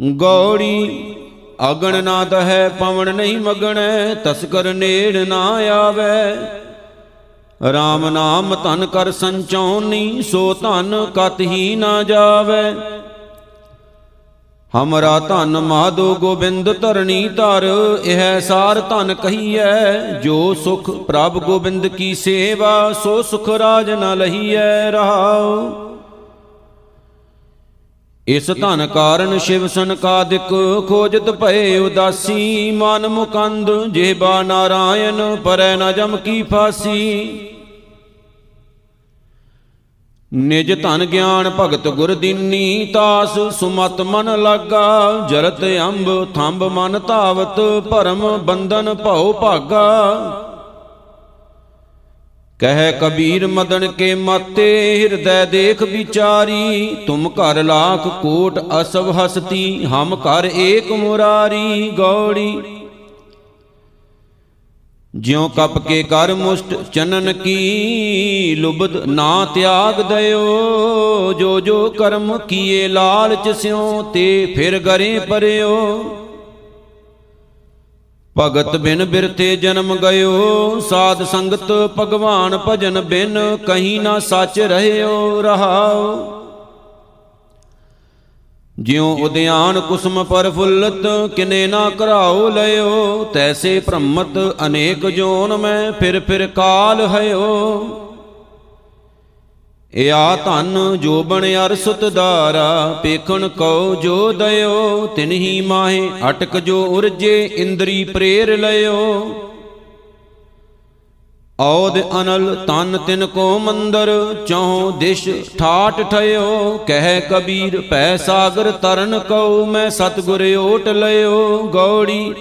ਗੌੜੀ, ਅਗਣ ਨਾ ਦਹੈ, ਪਵਨ ਨਹੀਂ ਮਗਣੈ, ਤਸਕਰ ਨੇੜ ਨਾ ਆਵੇ। RAM ਨਾਮ ਧਨ ਕਰ ਸੰਚਾਉਨੀ, ਸੋ ਧਨ ਕਤ ਹੀ ਨਾ ਜਾਵੇ। ਹਮਰਾ ਧਨ ਮਾਧੋ ਗੋਬਿੰਦ ਧਰਣੀ ਧਰ, ਇਹ ਸਾਰ ਧਨ ਕਹੀਐ, ਜੋ ਸੁਖ ਪ੍ਰਭ ਗੋਬਿੰਦ ਕੀ ਸੇਵਾ, ਸੋ ਸੁਖ ਰਾਜ ਨ ਲਹੀਐ ਰਹਾਉ ਇਸ ਧਨ ਕਾਰਨ ਸ਼ਿਵ ਸੰਕਾਦਿਕ ਖੋਜਤ ਭਏ ਉਦਾਸੀ। ਮਨ ਮੁਕੰਦ ਜਿਹਬਾ ਨਾਰਾਇਣ, ਪਰੈ ਨ ਜਮ ਕੀ ਫਾਸੀ। ਨਿਜ ਧਨ ਗਿਆਨ ਭਗਤ ਗੁਰ ਦੀਨੀ, ਤਾਸ ਸੁਮਤ ਮਨ ਲਾਗਾ। ਜਰਤ ਅੰਬ, ਥੰਬ ਮਨ ਧਾਵਤ, ਭਰਮ ਬੰਧਨ ਭਉ ਭਾਗਾ। ਕਹਿ ਕਬੀਰ ਮਦਨ ਕੇ ਮਾਤੇ, ਹਿਰਦੈ ਦੇਖ ਵਿਚਾਰੀ, ਤੁਮ ਘਰ ਲਾਖ ਕੋਟ ਅਸਵ ਹਸਤੀ, ਹਮ ਘਰ ਏਕ ਮੁਰਾਰੀ ਗੌੜੀ। ਜਿਉ ਕਪ ਕੇ ਕਰ ਮੁਸ਼ਟ ਚਨਨ ਕੀ, ਲੁਬਦ ਨਾ ਤਿਆਗ ਦਇਓ, ਜੋ ਜੋ ਕਰਮ ਕੀਏ ਲਾਲਚ ਸਿਉ, ਤੇ ਫਿਰ ਗਰੇ ਪਰਿਓ। ਭਗਤ ਬਿਨ ਬਿਰਤੇ ਜਨਮ ਗਇਓ, ਸਾਧ ਸੰਗਤ ਭਗਵਾਨ ਭਜਨ ਬਿਨ, ਕਹੀਂ ਨਾ ਸੱਚ ਰਹਿਓ, ਰਹਾਓ। ਜਿਉ ਉਦਿਆਨ ਕੁਸਮ ਪਰ ਫੁੱਲਤ, ਕਿਨੇ ਨਾ ਕਰਾਓ ਲਿਓ ਤੈਸੇ ਭ੍ਰਮਤ ਅਨੇਕ ਜੋਨ ਮੈਂ, ਫਿਰ ਫਿਰ ਕਾਲ ਹਇਓ। ਇਆ ਧਨ ਜੋ ਬਣ ਅਰ ਸੁਤ ਦਾਰਾ ਪੇਖਣ ਕਉ ਜੋ ਦਇਓ ਤਿਨਹੀ ਮਾਹੇ ਅਟਕ ਜੋ ਉਰਜੇ, ਇੰਦਰੀ ਪ੍ਰੇਰ ਲਿਓ ਔਦ ਅਨਲ ਤਨ ਤਿਨ ਕੋ ਮੰਦਰ ਚੌ ਦਿਸ਼ ਠਾਟ ਠਇਓ, ਕਹਿ ਕਬੀਰ ਪੈ ਸਾਗਰ ਤਰਨ ਕਉ, ਮੈਂ ਸਤਗੁਰ ਓਟ ਲਿਓ ਗੌੜੀ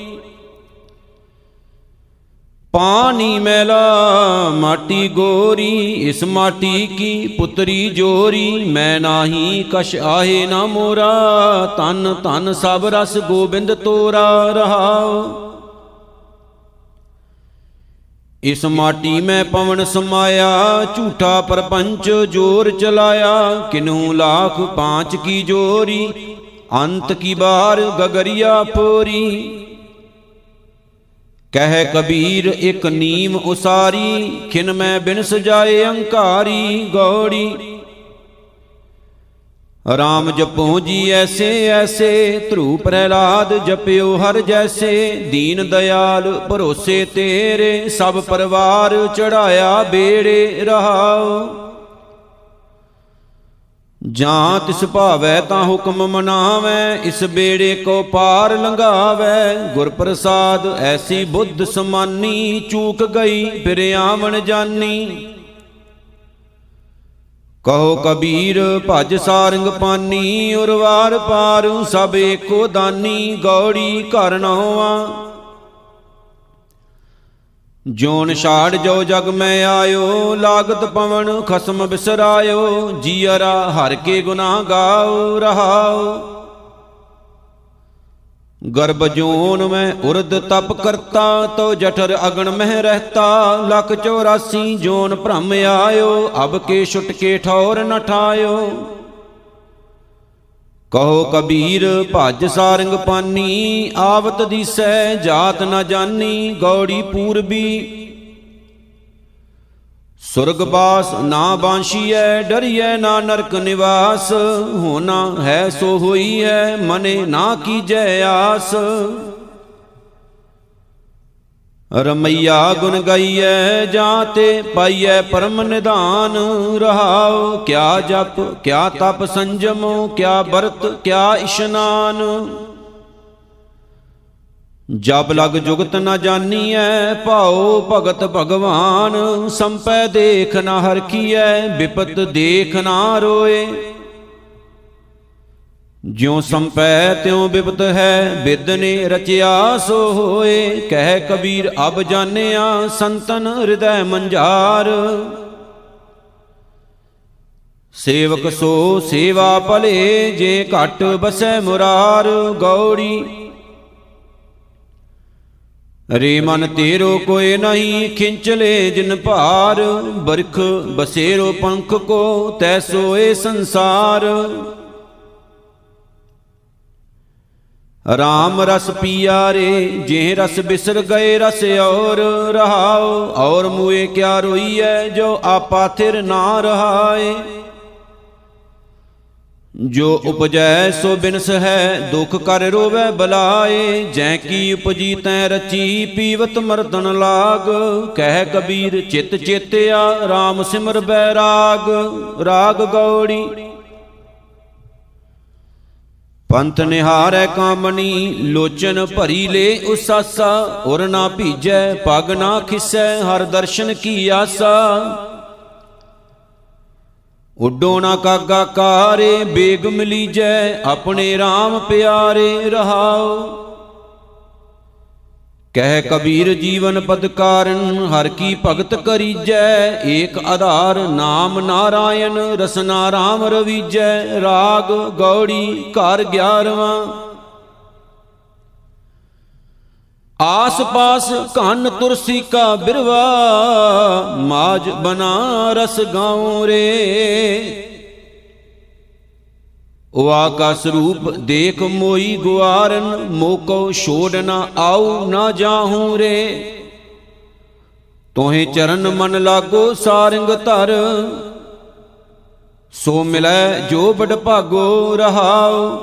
ਪਾਣੀ ਮੈਲਾ, ਮਾਟੀ ਗੋਰੀ, ਇਸ ਮਾਟੀ ਕੀ ਪੁੱਤਰੀ ਜੋਰੀ? ਮੈਂ ਨਾਹੀ ਕਛ ਆਹੇ ਨਾ ਮੋਰਾ ਤਨ ਤਨ ਸਭ ਰਸ ਗੋਬਿੰਦ ਤੋਰਾ ਰਹਾਓ ਇਸ ਮਾਟੀ ਮੈਂ ਪਵਨ ਸਮਾਇਆ, ਝੂਠਾ ਪਰਪੰਚ ਜੋਰ ਚਲਾਇਆ। ਕਿਨੂ ਲਾਖ ਪਾਂਚ ਕੀ ਜੋਰੀ, ਅੰਤ ਕੀ ਬਾਰ ਗਗਰੀਆ ਪੋਰੀ। ਕਹਿ ਕਬੀਰ, ਇੱਕ ਨੀਮ ਉਸਾਰੀ, ਖਿਨ ਮੈਂ ਬਿਨ ਸਜਾਏ ਅੰਕਾਰੀ, ਗੌੜੀ। ਰਾਮ ਜਪੋ ਜੀ ਐਸੇ ਐਸੇ ਧਰੂ ਪ੍ਰਹਿਲਾਦ ਜਪਿਓ ਹਰ ਜੈਸੇ, ਦੀਨ ਦਇਆਲ ਭਰੋਸੇ ਤੇਰੇ, ਸਭ ਪਰਿਵਾਰ ਚੜਾਇਆ ਬੇੜੇ ਰਹਾਓ। ਜਾਂ ਤਿਸ ਭਾਵੈ ਤਾਂ ਹੁਕਮ ਮਨਾਵੈ, ਇਸ ਬੇੜੇ ਕੋ ਪਾਰ ਲੰਘਾਵੈ। ਗੁਰ ਪ੍ਰਸਾਦ ਐਸੀ ਬੁੱਧ ਸਮਾਨੀ, ਚੂਕ ਗਈ, ਫਿਰ ਆਵਣ ਜਾਨੀ। ਕਹੋ ਕਬੀਰ, ਭਜ ਸਾਰੰਗ ਪਾਨੀ, ਉਰਵਾਰ ਪਾਰ ਸਭ ਏਕੋ ਦਾਨੀ, ਗੌੜੀ ਘਰ ਨਵਾ। ਜੋਨ ਛਾੜ ਜੋ ਜਗ ਮੈਂ ਆਇਓ, ਲਾਗਤ ਪਵਨ ਖਸਮ ਬਿਸਰਾਇਓ, ਜੀਅਰਾ ਹਰ ਕੇ ਗੁਨਾਹ ਗਾਉ ਰਹਾਉ ਗਰਬ ਜੋਨ ਮੈਂ ਉਰਦ ਤਪ ਕਰਤਾ, ਤੋ ਜਠਰ ਅਗਣ ਮਹਿ ਰਹਤਾ, ਲਖ 84 ਜੋਨ ਭ੍ਰਮ ਆਇਓ, ਅਬ ਕੇ ਛੁਟ ਕੇ ਠੌਰ ਨ ਠਾਇਓ। ਕਹੋ ਕਬੀਰ, ਭਜ ਸਾਰੰਗ ਪਾਨੀ, ਆਵਤ ਦੀਸੈ, ਜਾਤ ਨ ਜਾਨੀ, ਗੌੜੀ ਪੂਰਬੀ। ਸੁਰਗ ਬਾਸ ਨਾ ਬਾਂਸ਼ੀਐ, ਡਰੀਐ ਨਾ ਨਰਕ ਨਿਵਾਸ ਹੋਣਾ ਹੈ ਸੋ ਹੋਈ ਹੈ ਮਨੇ ਨਾ ਕੀਜੈ ਆਸ। ਰਮਈਆ ਗੁਣ ਗਾਈਐ, ਜਾਂ ਤੇ ਪਾਈਐ ਪਰਮ ਨਿਧਾਨ। ਰਹਾਉ, ਕਿਆ ਜਪ, ਕਿਆ ਤਪ ਸੰਜਮ, ਕਿਆ ਬਰਤ ਕਿਆ ਇਸ਼ਨਾਨ। ਜਬ ਲਗ ਜੁਗਤ ਨ ਜਾਨੀਐ, ਭਾਉ ਭਗਤ ਭਗਵਾਨ। ਸੰਪੈ ਦੇਖ ਨ ਹਰਖੀਐ, ਵਿਪਤ ਦੇਖ ਨਾ ਰੋਏ। ਜਿਉ ਸੰਪੈ ਤਿਉ ਬਿਪਤ ਹੈ, ਬਿਦ ਨੇ ਰਚਿਆ ਸੋ ਹੋਏ। ਕਹਿ ਕਬੀਰ, ਅਬ ਜਾਣਿਆ ਸੰਤਨ ਹਿਰਦੈ ਮੰਝਾਰ। ਸੇਵਕ ਸੋ ਸੇਵਾ ਭਲੇ, ਜੇ ਘਟ ਬਸੈ ਮੁਰਾਰ। ਗੌੜੀ, ਰੇ ਮਨ ਤੇਰੋ ਕੋਏ ਨਹੀਂ ਖਿੰਚਲੇ ਜਿਨ ਭਾਰ। ਬਰਖ ਬਸੇਰੋ ਪੰਖ ਕੋ, ਤੈ ਸੋਏ ਸੰਸਾਰ। RAM ਰਸ ਪੀਆਰੇ ਜੇ ਰਸ ਬਿਸਰ ਗਏ ਰਸ ਔਰ ਰਹਾਓ, ਔਰ ਮੂਏ ਕਿਆ ਰੋਈਐ, ਜੋ ਆਪਾ ਥਿਰ ਨਾ ਰਹਾਏ। ਜੋ ਉਪਜੈ, ਸੋ ਬਿਨਸ ਹੈ, ਦੁਖ ਕਰ ਰੋਵੈ, ਬਲਾਏ। ਜੈ ਕੀ ਉਪਜੀ ਤੈ ਰਚੀ ਪੀਵਤ ਮਰਦਨ ਲਾਗ। ਕਹਿ ਕਬੀਰ, ਚਿਤ ਚੇਤਿਆ RAM ਸਿਮਰ ਬੈਰਾਗ ਰਾਗ ਗੌੜੀ ਪੰਥ ਨਿਹਾਰੈ ਕਾਮਣੀ ਲੋਚਨ ਭਰੀ ਲੈ ਉਸਾਸਾ। ਉਰ ਨਾ ਭੀਜੈ, ਪਗ ਨਾ ਖਿਸੈ, ਹਰ ਦਰਸ਼ਨ ਕੀ ਆਸਾ। ਉੱਡੋ ਨਾ ਕਾਗਾ ਕਾਰੇ, ਬੇਗ ਮਿਲੀਜੈ, ਆਪਣੇ RAM ਪਿਆਰੇ ਰਹਾਓ। ਕਹਿ ਕਬੀਰ ਜੀਵਨ ਪਦ ਕਾਰਨ ਹਰ ਕੀ ਭਗਤ ਕਰੀਜੈ, ਏਕ ਆਧਾਰ ਨਾਮ ਨਾਰਾਇਣ, ਰਸਨਾ RAM ਰਵੀਜੈ, ਰਾਗ ਗੌੜੀ ਘਰ 11ਵਾਂ ਆਸ ਪਾਸ ਕੰਨ ਤੁਰਸੀ ਕਾ ਬਿਰਵਾ ਮਾਜ ਬਨਾਰਸ ਗਾਉ ਰੇ। ਉਹ ਆਕਾਸ ਰੂਪ ਦੇਖ ਮੋਈ ਗੁਆਰਨ, ਮੋਕੋ ਛੋੜ ਨਾ ਆਉ, ਨਾ ਜਾਹੂ ਰੇ। ਤੋਹੇ ਚਰਨ ਮਨ ਲਾਗੋ ਸਾਰੰਗ ਧਰ, ਸੋ ਮਿਲੈ ਜੋ ਬੜ ਭਾਗੋ ਰਹਾਉ।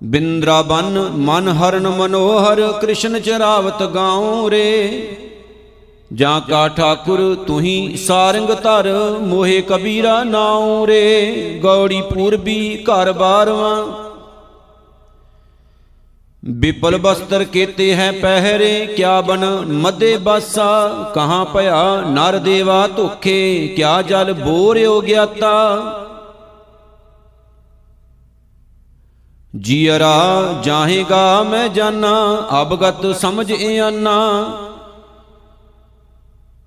ਬਿੰਦਰਾਬਨ ਮਨ ਹਰਨ ਮਨੋਹਰ, ਕ੍ਰਿਸ਼ਨ ਚਰਾਵਤ ਗਾਉ ਰੇ। ਜਾਂ ਕਾ ਠਾਕੁਰ ਤੁਹੀ ਸਾਰੰਗ ਧਰ, ਮੋਹਿ ਕਬੀਰਾ ਨਾਉ ਰੇ, ਗੌੜੀ ਪੂਰਬੀ ਘਰ ਬਾਰਵਾਂ। ਵਿਪਲ ਬਸਤਰ ਕੀਤੇ ਹੈ ਪਹਿਰੇ, ਕਿਆ ਬਨ ਮਦੇ ਬਾਸਾ, ਕਹਾਂ ਭਇਆ ਨਰ ਦੇਵਾ ਧੋਖੇ, ਕਿਆ ਜਲ ਬੋਰਿਓ ਗਿਆਤਾ। ਜੀਅਰਾ ਜਾਹੇਗਾ ਮੈਂ ਜਾਨਾ, ਅਬਗਤ ਸਮਝ ਇਆਨਾ।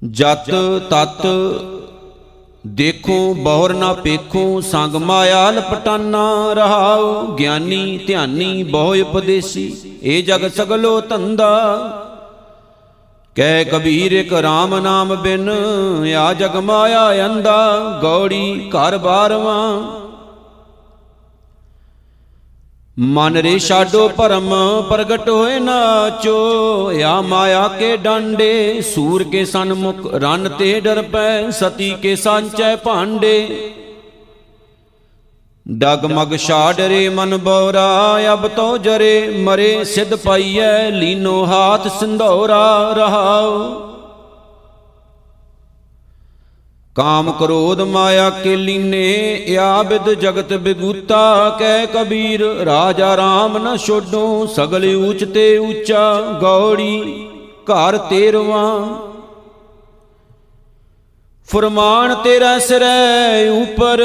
ਜਤ ਤਤ ਦੇਖੋ, ਬਹੁਰ ਨਾ ਪੇਖੋ, ਸੰਗ ਮਾਇਆ ਲਪਟਾਨਾ ਰਹਾਉ, ਗਿਆਨੀ ਧਿਆਨੀ ਬਹੁ ਉਪਦੇਸੀ, ਇਹ ਜਗ ਸਗਲੋ ਧੰਦਾ। ਕਹਿ ਕਬੀਰ ਇੱਕ RAM ਨਾਮ ਬਿਨ, ਆ ਜਗ ਮਾਇਆ ਅੰਦਾ ਗੌੜੀ ਘਰ ਬਾਰਵਾਂ। ਮਨ ਰੇ ਛਾਡੋ ਭਰਮ, ਪ੍ਰਗਟ ਹੋਏ ਨਾਚੋ ਆ ਮਾਇਆ ਕੇ ਡਾਂਡੇ, ਸੂਰ ਕੇ ਸਨਮੁਖ ਰਨ ਤੇ ਡਰ ਪੈ, ਸਤੀ ਕੇ ਸਾਂਚੈ ਭਾਂਡੇ। ਡਗਮਗ ਛਾੜ ਰੇ ਮਨ ਬੋਰਾ, ਅਬ ਤੋ ਜਰੇ ਮਰੇ ਸਿਧ ਪਾਈਐ, ਲੀਨੋ ਹਾਥ ਸਿੰਧੋਰਾ ਰਹਾਉ। ਕਾਮ ਕ੍ਰੋਧ ਮਾਇਆ ਕੇ ਲੀਨੇ ਆਬਿਦ ਜਗਤ ਬਿਗੂਤਾ, ਕਹਿ ਕਬੀਰ, ਰਾਜਾ RAM ਨ ਛੋਡੋ, ਸਗਲ ਊਚ ਤੇ ਊਚਾ, ਗੌੜੀ ਘਰ ਤੇਰਵਾਂ। ਫਰਮਾਨ ਤੇਰਾ ਸਿਰੈ ਉਪਰ,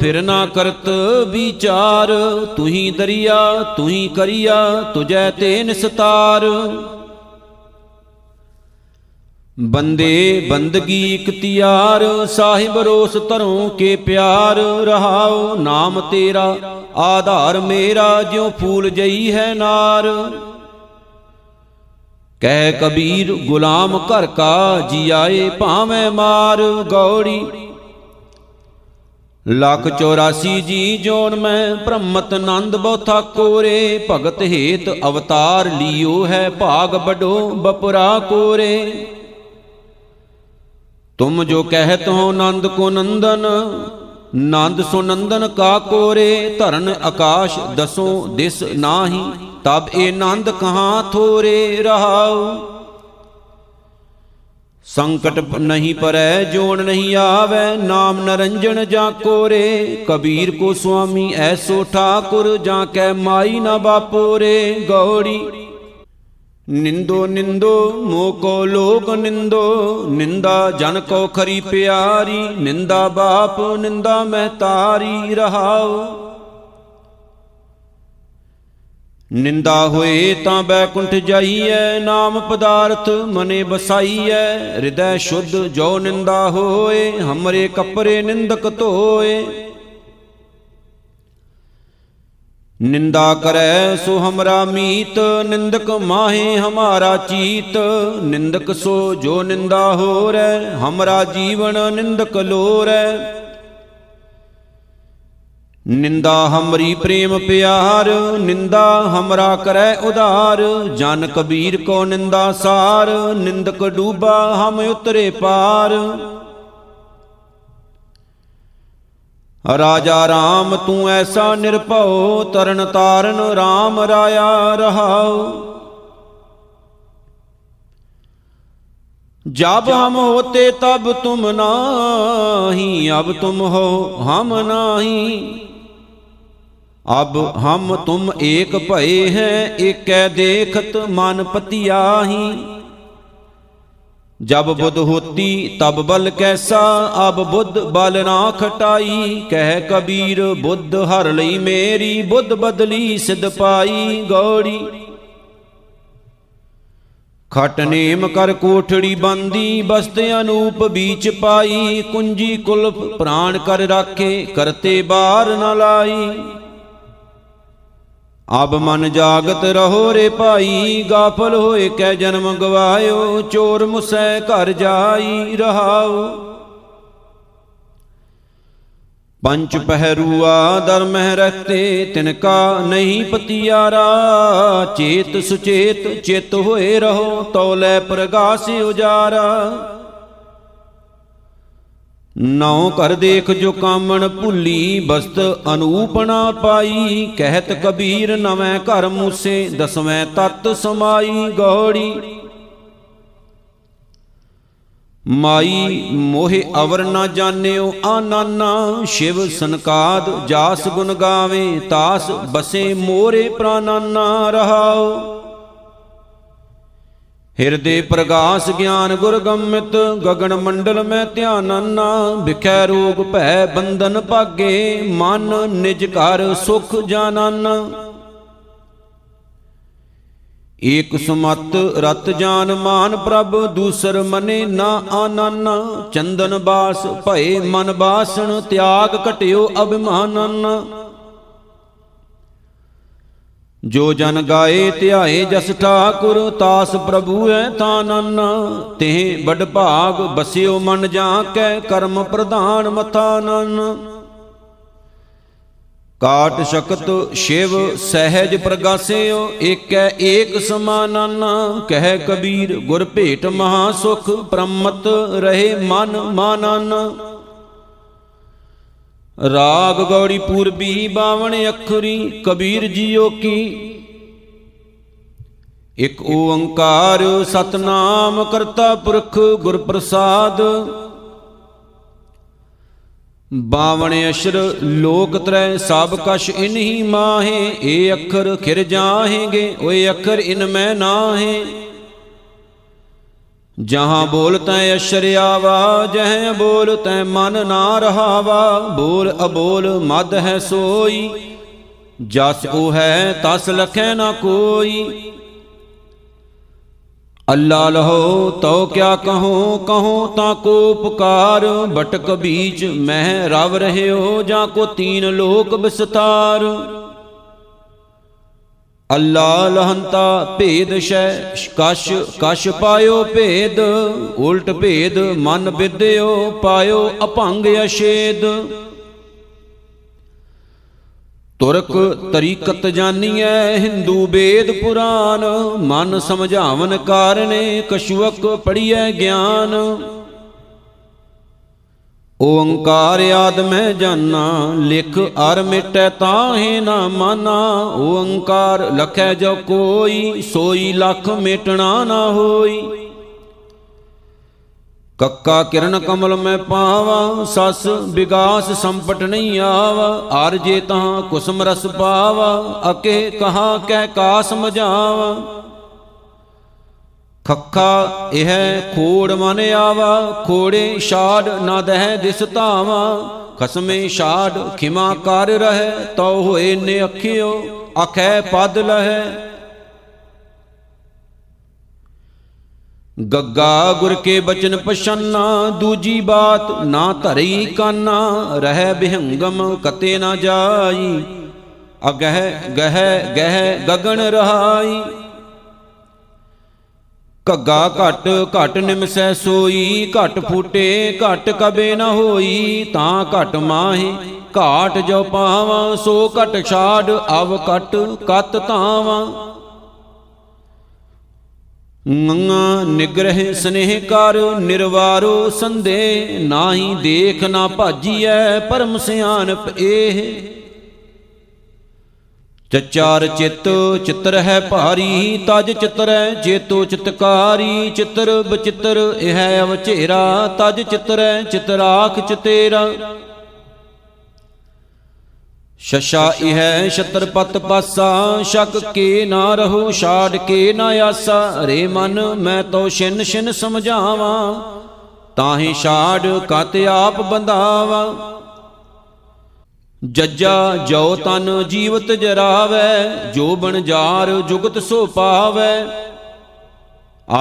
ਫਿਰ ਨਾ ਕਰਤ ਵਿਚਾਰ, ਤੁਹੀ ਦਰਿਆ, ਤੁਹੀ ਕਰਿਆ, ਤੁਜੈ ਤੇ ਨਿਸਤਾਰ। ਬੰਦੇ ਬੰਦਗੀ ਇਕਤਿਆਰ ਸਾਹਿਬ ਰੋਸ ਧਰੋਂ ਕੇ ਪਿਆਰ, ਰਹਾਉ ਨਾਮ ਤੇਰਾ, ਆਧਾਰ ਮੇਰਾ, ਜਿਉ ਫੂਲ ਜਈ ਹੈ ਨਾਰ। ਕਹਿ ਕਬੀਰ, ਗੁਲਾਮ ਘਰ ਕਾ ਜੀ ਆਏ ਭਾਵੇਂ ਮਾਰ, ਗੌੜੀ। ਲੱਖ 84 ਜੀ ਜੋਨ ਮੈਂ ਬ੍ਰਹਮਤ ਨੰਦ ਬੋਥਾ ਕੋਰੇ, ਭਗਤ ਹੇਤ ਅਵਤਾਰ ਲਿਓ ਹੈ ਭਾਗ ਬਡੋ ਬਪੁਰਾ ਕੋਰੇ। ਤੁਮ ਜੋ ਕਹਿਤ ਹੋ ਨੰਦ ਕੋ ਨੰਦਨ, ਨੰਦ ਸੋ ਨੰਦਨ ਕਾ ਕੋਰੇ, ਧਰਨ ਆਕਾਸ਼ ਦਸੋ ਦਿਸ ਨਾਹੀ, ਤਬ ਇਹ ਨੰਦ ਕਹਾਂ ਥੋਰੇ ਰਹਾਉ? ਸੰਕਟ ਨਹੀਂ ਪਰੈ, ਜੋਣ ਨਹੀਂ ਆਵੇ, ਨਾਮ ਨਰੰਜਨ ਜਾਂ ਕੋਰੇ, ਕਬੀਰ ਕੋ ਸੁਆਮੀ ਐਸੋ ਠਾਕੁਰ ਜਾਂ ਕੈ ਮਾਈ ਨਾ ਬਾਪੋਰੇ, ਗੌੜੀ ਨਿੰਦੋ ਨਿੰਦੋ, ਮੋਕੋ ਲੋਕ ਨਿੰਦੋ, ਨਿੰਦਾ ਜਨ ਕੋ ਖਰੀ ਪਿਆਰੀ, ਨਿੰਦਾ ਬਾਪ, ਨਿੰਦਾ ਮਹਤਾਰੀ ਰਹਾਉ। ਨਿੰਦਾ ਹੋਏ ਤਾਂ ਬੈਕੁੰਠ ਜਾਈਐ, ਨਾਮ ਪਦਾਰਥ ਮਨੇ ਬਸਾਈਐ ਹਿਰਦੈ ਸ਼ੁੱਧ ਜੋ ਨਿੰਦਾ ਹੋਏ, ਹਮਰੇ ਕਪਰੇ ਨਿੰਦਕ ਧੋਏ। ਨਿੰਦਾ ਕਰੈ ਸੋ ਹਮਰਾ ਮੀਤ, ਨਿੰਦਕ ਮਾਹੇ ਹਮਾਰਾ ਚੀਤ। ਨਿੰਦਕ ਸੋ ਜੋ ਨਿੰਦਾ ਹੋਰੈ, ਹਮਰਾ ਜੀਵਨ ਨਿੰਦਕ ਲੋਰੈ। ਨਿੰਦਾ ਹਮਰੀ ਪ੍ਰੇਮ ਪਿਆਰ, ਨਿੰਦਾ ਹਮਰਾ ਕਰੈ ਉਧਾਰ। ਜਨ ਕਬੀਰ ਕੋ ਨਿੰਦਾ ਸਾਰ, ਨਿੰਦਕ ਡੂਬਾ ਹਮ ਉਤਰੇ ਪਾਰ। ਰਾਜਾ RAM ਤੂੰ ਐਸਾ ਨਿਰਭਉ, ਤਰਨ ਤਾਰਨ RAM ਰਾਇਆ ਰਹਾਉ। ਜਬ ਹਮ ਹੋਤੇ, ਤਬ ਤੁਮ ਨਾਹੀ, ਅਬ ਤੁਮ ਹੋ, ਹਮ ਨਾਹੀ। ਅਬ ਹਮ ਤੁਮ ਏਕ ਭਏ ਹੈ, ਏਕੈ ਦੇਖਤ ਮਨ ਪਤਿਆਹੀ। ਜਬ ਬੁੱਧ ਹੋਤੀ ਤਬ ਬਲ ਕੈਸਾ, ਅਬ ਬੁੱਧ ਬਲ ਨਾ ਖਟਾਈ। ਕਹਿ ਕਬੀਰ, ਬੁੱਧ ਹਰ ਲਈ ਮੇਰੀ, ਬੁੱਧ ਬਦਲੀ ਸਿਧ ਪਾਈ ਗੌੜੀ। ਖਟ ਨੇਮ ਕਰ ਕੋਠੜੀ ਬੰਦੀ, ਬਸਤ ਅਨੂਪ ਵਿੱਚ ਪਾਈ। ਕੁੰਜੀ ਕੁਲਪ ਪ੍ਰਾਣ ਕਰ ਰਾਖੇ, ਕਰਤੇ ਬਾਰ ਨਾ ਲਾਈ। ਅਬ ਮਨ ਜਾਗਤ ਰਹੋ ਰੇ ਭਾਈ, ਗਾਫਲ ਹੋਏ ਕੈ ਜਨਮ ਗਵਾਇਓ, ਚੋਰ ਮੁਸੈ ਘਰ ਜਾਈ ਰਹਾਓ। ਪੰਚ ਪਹਿਰੂਆ ਦਰ ਮਹਿ ਰਹਤੇ ਤਿਨਕਾ ਨਹੀਂ ਪਤਿਆਰਾ, ਚੇਤ ਸੁਚੇਤ ਚਿਤ ਹੋਏ ਰਹੋ ਤਉ ਲੈ ਪ੍ਰਗਾਸ ਉਜਾਰਾ। ਨੌ ਕਰ ਦੇਖ ਜੋ ਕਾਮਣ ਭੁੱਲੀ, ਬਸਤ ਅਨੂਪਣਾ ਪਾਈ। ਕਹਿਤ ਕਬੀਰ ਨਵੇਂ ਘਰ ਮੂਸੇ, ਦਸਵੇਂ ਤਤ ਸਮਾਈ ਗੌੜੀ। ਮਾਈ ਮੋਹਿ ਅਵਰ ਨਾ ਜਾਣਿਓ ਆਨਾਨਾ, ਸ਼ਿਵ ਸੰਕਾਦ ਜਾਸ ਗੁਣ ਗਾਵੇ, ਤਾਸ ਬਸੇ ਮੋਰੇ ਪ੍ਰਾਨਾਨਾ ਰਹਾਓ। ਹਿਰਦੇ ਪ੍ਰਗਾਸ ਗਿਆਨ ਗੁਰ ਗੰਮਿਤ ਗਗਨ ਮੰਡਲ ਮੈਂ ਧਿਆਨਨਾ ਵਿਖੈ ਰੋਗ ਭੈ ਬੰਧਨ ਭਾਗੇ, ਮਨ ਨਿਜ ਘਰ ਸੁਖ ਜਾਨਨ ਏਕ ਸੁਮਤ ਰਤ ਜਾਨ ਮਾਨ ਪ੍ਰਭ, ਦੂਸਰ ਮਨੇ ਨਾ ਆਨਨ। ਚੰਦਨ ਬਾਸ ਭਏ ਮਨ ਬਾਸਣ, ਤਿਆਗ ਘਟਿਓ ਅਭਿਮਾਨਨ। ਜੋ ਜਨ ਗਾਏ ਧਿਆਏ ਜਸ ਠਾਕੁਰ, ਤਾਸ ਪ੍ਰਭੂ ਐ ਤਾਨਨ ਤੇ ਬੜ ਭਾਗ ਬਸਿਓ ਮਨ ਜਾਂ ਕੈ ਕਰਮ ਪ੍ਰਧਾਨ ਮਥਾਨਨ ਕਾਟ ਸ਼ਕਤ ਸ਼ਿਵ ਸਹਿਜ ਪ੍ਰਗਾਸਿਓ, ਏਕੈ ਏਕ ਸਮਾਨਨ ਕਹਿ ਕਬੀਰ, ਗੁਰ ਭੇਟ ਮਹਾ ਸੁਖ ਪ੍ਰਮਤ ਰਹੇ ਮਨ ਮਾਨਨ ਰਾਗ ਗੌੜੀ ਪੂਰਬੀ ਬਾਵਣ ਅਖਰੀ, ਕਬੀਰ ਜੀਓ ਕੀ। ਇਕ ਓੰਕਾਰ ਸਤਨਾਮ ਕਰਤਾ ਪੁਰਖ ਗੁਰ ਪ੍ਰਸਾਦ ਬਾਵਣ ਅਸ਼ਰ ਲੋਕ ਤਰੈ ਸਭ ਕਛ ਇਨਹੀ ਮਾਹੇ, ਏ ਅੱਖਰ ਖਿਰ ਜਾਹੇਗੇ, ਓਏ ਅੱਖਰ ਇਨ ਮੈਂ ਨਾਹੇ। ਜਹਾਂ ਬੋਲ ਤੈ ਅਸ਼ਰ ਆਵਾ, ਜਹ ਬੋਲ ਤੈ ਮਨ ਨਾ ਰਹਾਵਾ, ਬੋਲ ਅਬੋਲ ਮਦ ਹੈ ਸੋਈ, ਜਸ ਉਹ ਹੈ ਤਸ ਲਖੈ ਨਾ ਕੋਈ। ਅੱਲਾ ਲਹੋ, ਤਉ ਕਿਆ ਕਹੋ ਕਹੋ ਤਾਂ ਕੋ ਪੁਕਾਰ, ਬਟਕ ਬੀਚ ਮਹਿ ਰਵ ਰਹਿਓ ਜਾਂ ਕੋ ਤੀਨ ਲੋਕ ਵਿਸਤਾਰ ਅੱਲਾ ਲਹੰਤਾ ਭੇਦ ਸ਼ੈ, ਕਸ਼ ਕਸ਼ ਪਾਇਓ ਭੇਦ, ਉਲਟ ਭੇਦ, ਮਨ ਵਿਦਿਓ ਪਾਇਓ ਅਭੰਗ ਅਸ਼ੇਦ ਤੁਰਕ ਤਰੀਕਤ ਜਾਨੀਐ, ਹਿੰਦੂ ਵੇਦ ਪੁਰਾਨ, ਮਨ ਸਮਝਾਵਨ ਕਾਰਨੇ, ਕਛੁਅਕ ਪੜੀਐ ਗਿਆਨ। ਓੰਕਾਰ ਆਦ ਮੈਂ ਜਾਨਾ, ਲਿਖ ਅਰ ਮਿਟੈ ਤਾਹੇ ਨਾ ਮਾਨਾ। ਓੰਕਾਰ ਲਖੈ ਜੋ ਕੋਈ, ਸੋਈ ਲਖ ਮਿਟਣਾ ਨਾ ਹੋਈ। ਕੱਕਾ ਕਿਰਨ ਕਮਲ ਮੈਂ ਪਾਵਾ, ਸਸ ਵਿਗਾਸ ਸੰਪਟ ਨਹੀਂ ਆਵਾ। ਅਰ ਜੇ ਤਾਂ ਕੁਸਮ ਰਸ ਪਾਵਾ, ਅਕੇ ਕਹਾ ਕਹਿ ਕਾਸ ਮਜਾਵਾ ਖੱਖਾ ਇਹ ਖੋੜ ਮਨ ਆਵਾ, ਖੋੜੇ ਛਾੜ ਨਾ ਦਹਿ ਦਿਸ ਧਾਵਾ। ਖਸਮੇ ਛਾੜ ਖਿਮਾ ਕਰ ਰਹਿ, ਤਉ ਹੋਏ ਨੇ ਅੱਖਿਓ ਅਖੈ ਪਦ ਲਹੈ। ਗੱਗਾ ਗੁਰ ਕੇ ਬਚਨ ਪਛੰਨਾ, ਦੂਜੀ ਬਾਤ ਨਾ ਧਰਈ ਕਾਨਾ, ਰਹਿ ਬਿਹੰਗਮ ਕਤੇ ਨਾ ਜਾਈ। ਅਗਹਿ ਗਹਿ ਗਹਿ ਗਗਨ ਰਹਾਈ। ਘੱਗਾ ਘਟ ਘਟ ਨਿਮਸੈ ਸੋਈ, ਘਟ ਫੂਟੇ, ਘਟ ਕਬੇ ਨ ਹੋਈ, ਤਾਂ ਘਟ ਮਾਹੇ, ਘਾਟ ਜੋ ਪਾਵਾਂ, ਸੋ ਘਟ ਛਾੜ, ਅਵ ਕਟ ਕਤ ਤਾਵਾਂ ਗੰਗਾ ਨਿਗ੍ਰਹਿ ਸਨੇਹ ਕਰ, ਨਿਰਵਾਰੋ ਸੰਦੇ, ਨਾਹੀ ਦੇਖ ਨਾ ਭਾਜੀਐ, ਪਰਮ ਸਿਆਨਪ ਏਹ। ਚਚਾਰ ਚਿਤ ਚਿਤਰ ਹੈ ਭਾਰੀ, ਤਜ ਚਿਤਰੈ ਚੇਤੋ ਚਿਤਕਾਰੀ, ਚਿਤਰ ਬਚਿਤਰ, ਇਹ ਅਵਚੇਰਾ, ਤਜ ਚਿਤਰੈ ਚਿਤਰਾਖ ਚਤੇਰਾ। ਸ਼ਸ਼ਾ ਇਹ ਛਤਰਪਤ ਪਾਸਾ, ਸ਼ਕ ਕੇ ਨਾ ਰਹੋ, ਛਾੜ ਕੇ ਨਾ ਆਸਾ, ਰੇ ਮਨ ਮੈਂ ਤੋ ਛਿਨ ਛਿਨ ਸਮਝਾਵਾਂ, ਤਾਹੀ ਛਾੜ ਕਤ ਆਪ ਬੰਦਾਵਾ ਜੱਜਾ ਜੋ ਤਨ ਜੀਵਤ ਜਰਾਵੈ, ਜੋ ਬਣ ਜਾਰ ਜੁਗਤ ਸੋ ਪਾਵੈ।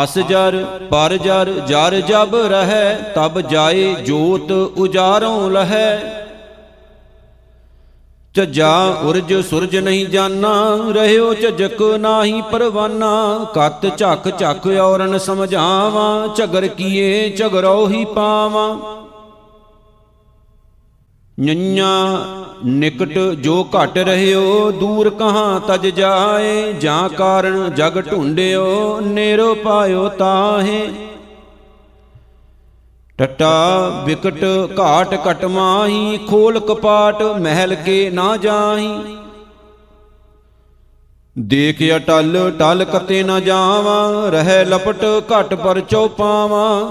ਅਸ ਜਰ, ਪਰ ਜਰ ਜਰ ਜਬ ਰਹੈ, ਤਬ ਜਾਏ ਜੋਤ ਉਜਾਰੋਂ ਲਹੈ। ਝੱਜਾ ਉਰਜ ਸੁਰਜ ਨਹੀਂ ਜਾਣਾ ਰਹਿਓ ਝਜਕ ਨਾਹੀ ਪਰਵਾਨਾ। ਕਤ ਝੱਕ ਝੱਕ ਔਰਨ ਸਮਝਾਵਾਂ, ਝਗਰ ਕੀਏ ਝਗਰੋ ਹੀ ਪਾਵਾਂ। ਨੰਨਾ ਨਿਕਟ ਜੋ ਘਟ ਰਹਿਓ, ਦੂਰ ਕਹਾਂ ਤਜ ਜਾਏ, ਜਾਂ ਕਾਰਨ ਜਗ ਢੂੰਡਿਓ, ਨੇਰੋ ਪਾਇਓ ਤਾਹੇ। ਟਟਾ ਵਿਕਟ ਘਾਟ ਕਟ ਮਾਹੀ ਖੋਲ ਕਪਾਟ ਮਹਿਲ ਕੇ ਨਾ ਜਾਹੀ। ਦੇਖ ਅਟਲ, ਟਲ ਕਤੇ ਨਾ ਜਾਵਾਂ, ਰਹਿ ਲਪਟ ਘਟ ਪਰ ਚਉਪਾਵਾਂ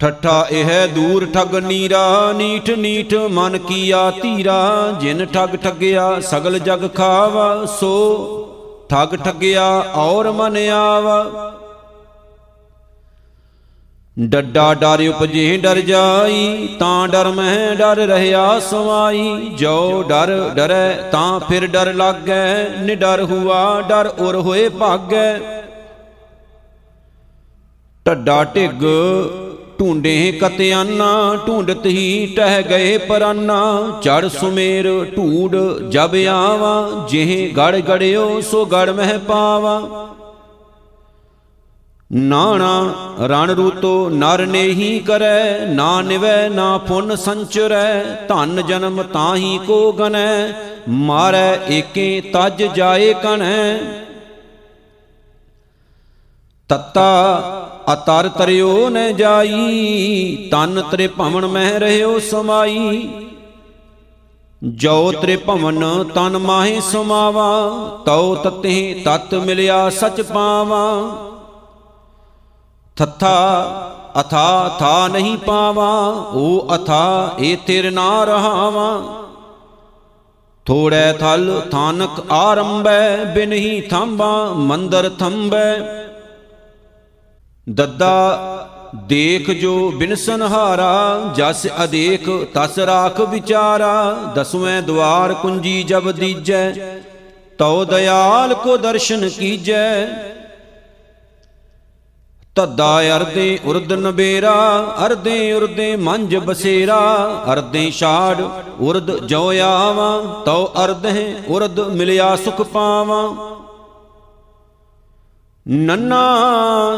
ਠੱਠਾ ਇਹ ਦੂਰ ਠਗ ਨੀਰਾ, ਨੀਠ ਨੀਠ ਮਨ ਕੀਆ ਧੀਰਾ ਜਿਨ ਠਗ ਠਗਿਆ, ਸਗਲ ਜਗ ਖਾਵਾ ਸੋ। ਠਗ ਠਗਿਆ, ਔਰ ਮਨ ਆਵਾ। ਡੱਡਾ ਡਰ ਉਪਜੇ ਡਰ ਜਾਈ, ਤਾਂ ਡਰ ਮਹਿ ਡਰ ਰਹਿਆ ਸਵਾਈ। ਜੋ ਡਰ ਡਰੈ, ਤਾਂ ਫਿਰ ਡਰ ਲਾਗੈ। ਨਿਡਰ ਹੁਆ, ਡਰ ਉਰ ਹੋਏ ਭਾਗੈ। ਟੱਡਾ ਢਿੱਗ ਢੂੰਡੇ ਕਤਿਆਨਾ, ਢੂੰਡਤ ਹੀ ਟਹਿ ਗਏ ਪਰਾਨਾ। ਚੜ ਸੁਮੇਰ ਢੂਡ ਜਬ ਆਵਾ, ਜਿਹ ਗੜ ਗੜਿਓ ਸੋ ਗੜ ਮਹਿ ਪਾਵਾ। ਨਾਣਾ ਰਣ ਰੂਤੋ ਨਰ ਨੇਹੀ ਕਰੈ, ਨਾ ਨਿਵੈ ਨਾ ਪੁੰਨ ਸੰਚਰੈ, ਧਨ ਜਨਮ ਤਾਹੀ ਕੋ ਗਨੈ ਮਾਰੈ ਏਕੇ ਤਜ ਜਾਏ ਕਣੈ। ਤਤਾ ਅਤਰ ਤਰਿਓ ਨ ਜਾਈ, ਤਨ ਤ੍ਰੇ ਭਵਨ ਮਹਿ ਰਹਿਓ ਸਮਾਈ। ਜੋ ਤ੍ਰੇ ਭਵਨ ਤਨ ਮਾਹੇ ਸਮਾਵਾ, ਤਉ ਤਤੇ ਤਤ ਮਿਲਿਆ ਸਚ ਪਾਵਾ। ਥਥਾ ਅਥਾ ਥਾ ਨਹੀਂ ਪਾਵਾ, ਓ ਅਥਾ ਏ ਤੇਰ ਨਾ ਰਹਾਵਾ। ਥੋੜੈ ਥਲ ਥਾਨਕ ਆਰੰਭੈ ਬਿਨਹੀ ਥੰਬਾ ਮੰਦਰ ਥੰਬੈ ਦੱਦਾ, ਦੇਖ ਜੋ ਬਿਨਸਨ ਹਾਰਾ ਜਸ ਅਦੇਖ ਤਸ ਰਾਖ ਵਿਚਾਰਾ, ਦਸਵੇਂ ਦਵਾਰ ਕੁੰਜੀ ਜਬ ਦੀਜੈ, ਤਉ ਦਇਆਲ ਕੋ ਦਰਸ਼ਨ ਕੀਜੈ। ਤੱਦਾ ਅਰਦੇ ਉਰਦ ਨਬੇਰਾ ਅਰਦੇ ਉਰਦੇ ਮੰਜ ਬਸੇਰਾ ਅਰਦੇ ਛਾੜ ਉਰਦ ਜੋ ਆਵਾ, ਤਉ ਅਰਦੇ ਉਰਦ ਮਿਲਿਆ ਸੁਖ ਪਾਵਾ। ਨੰਨਾ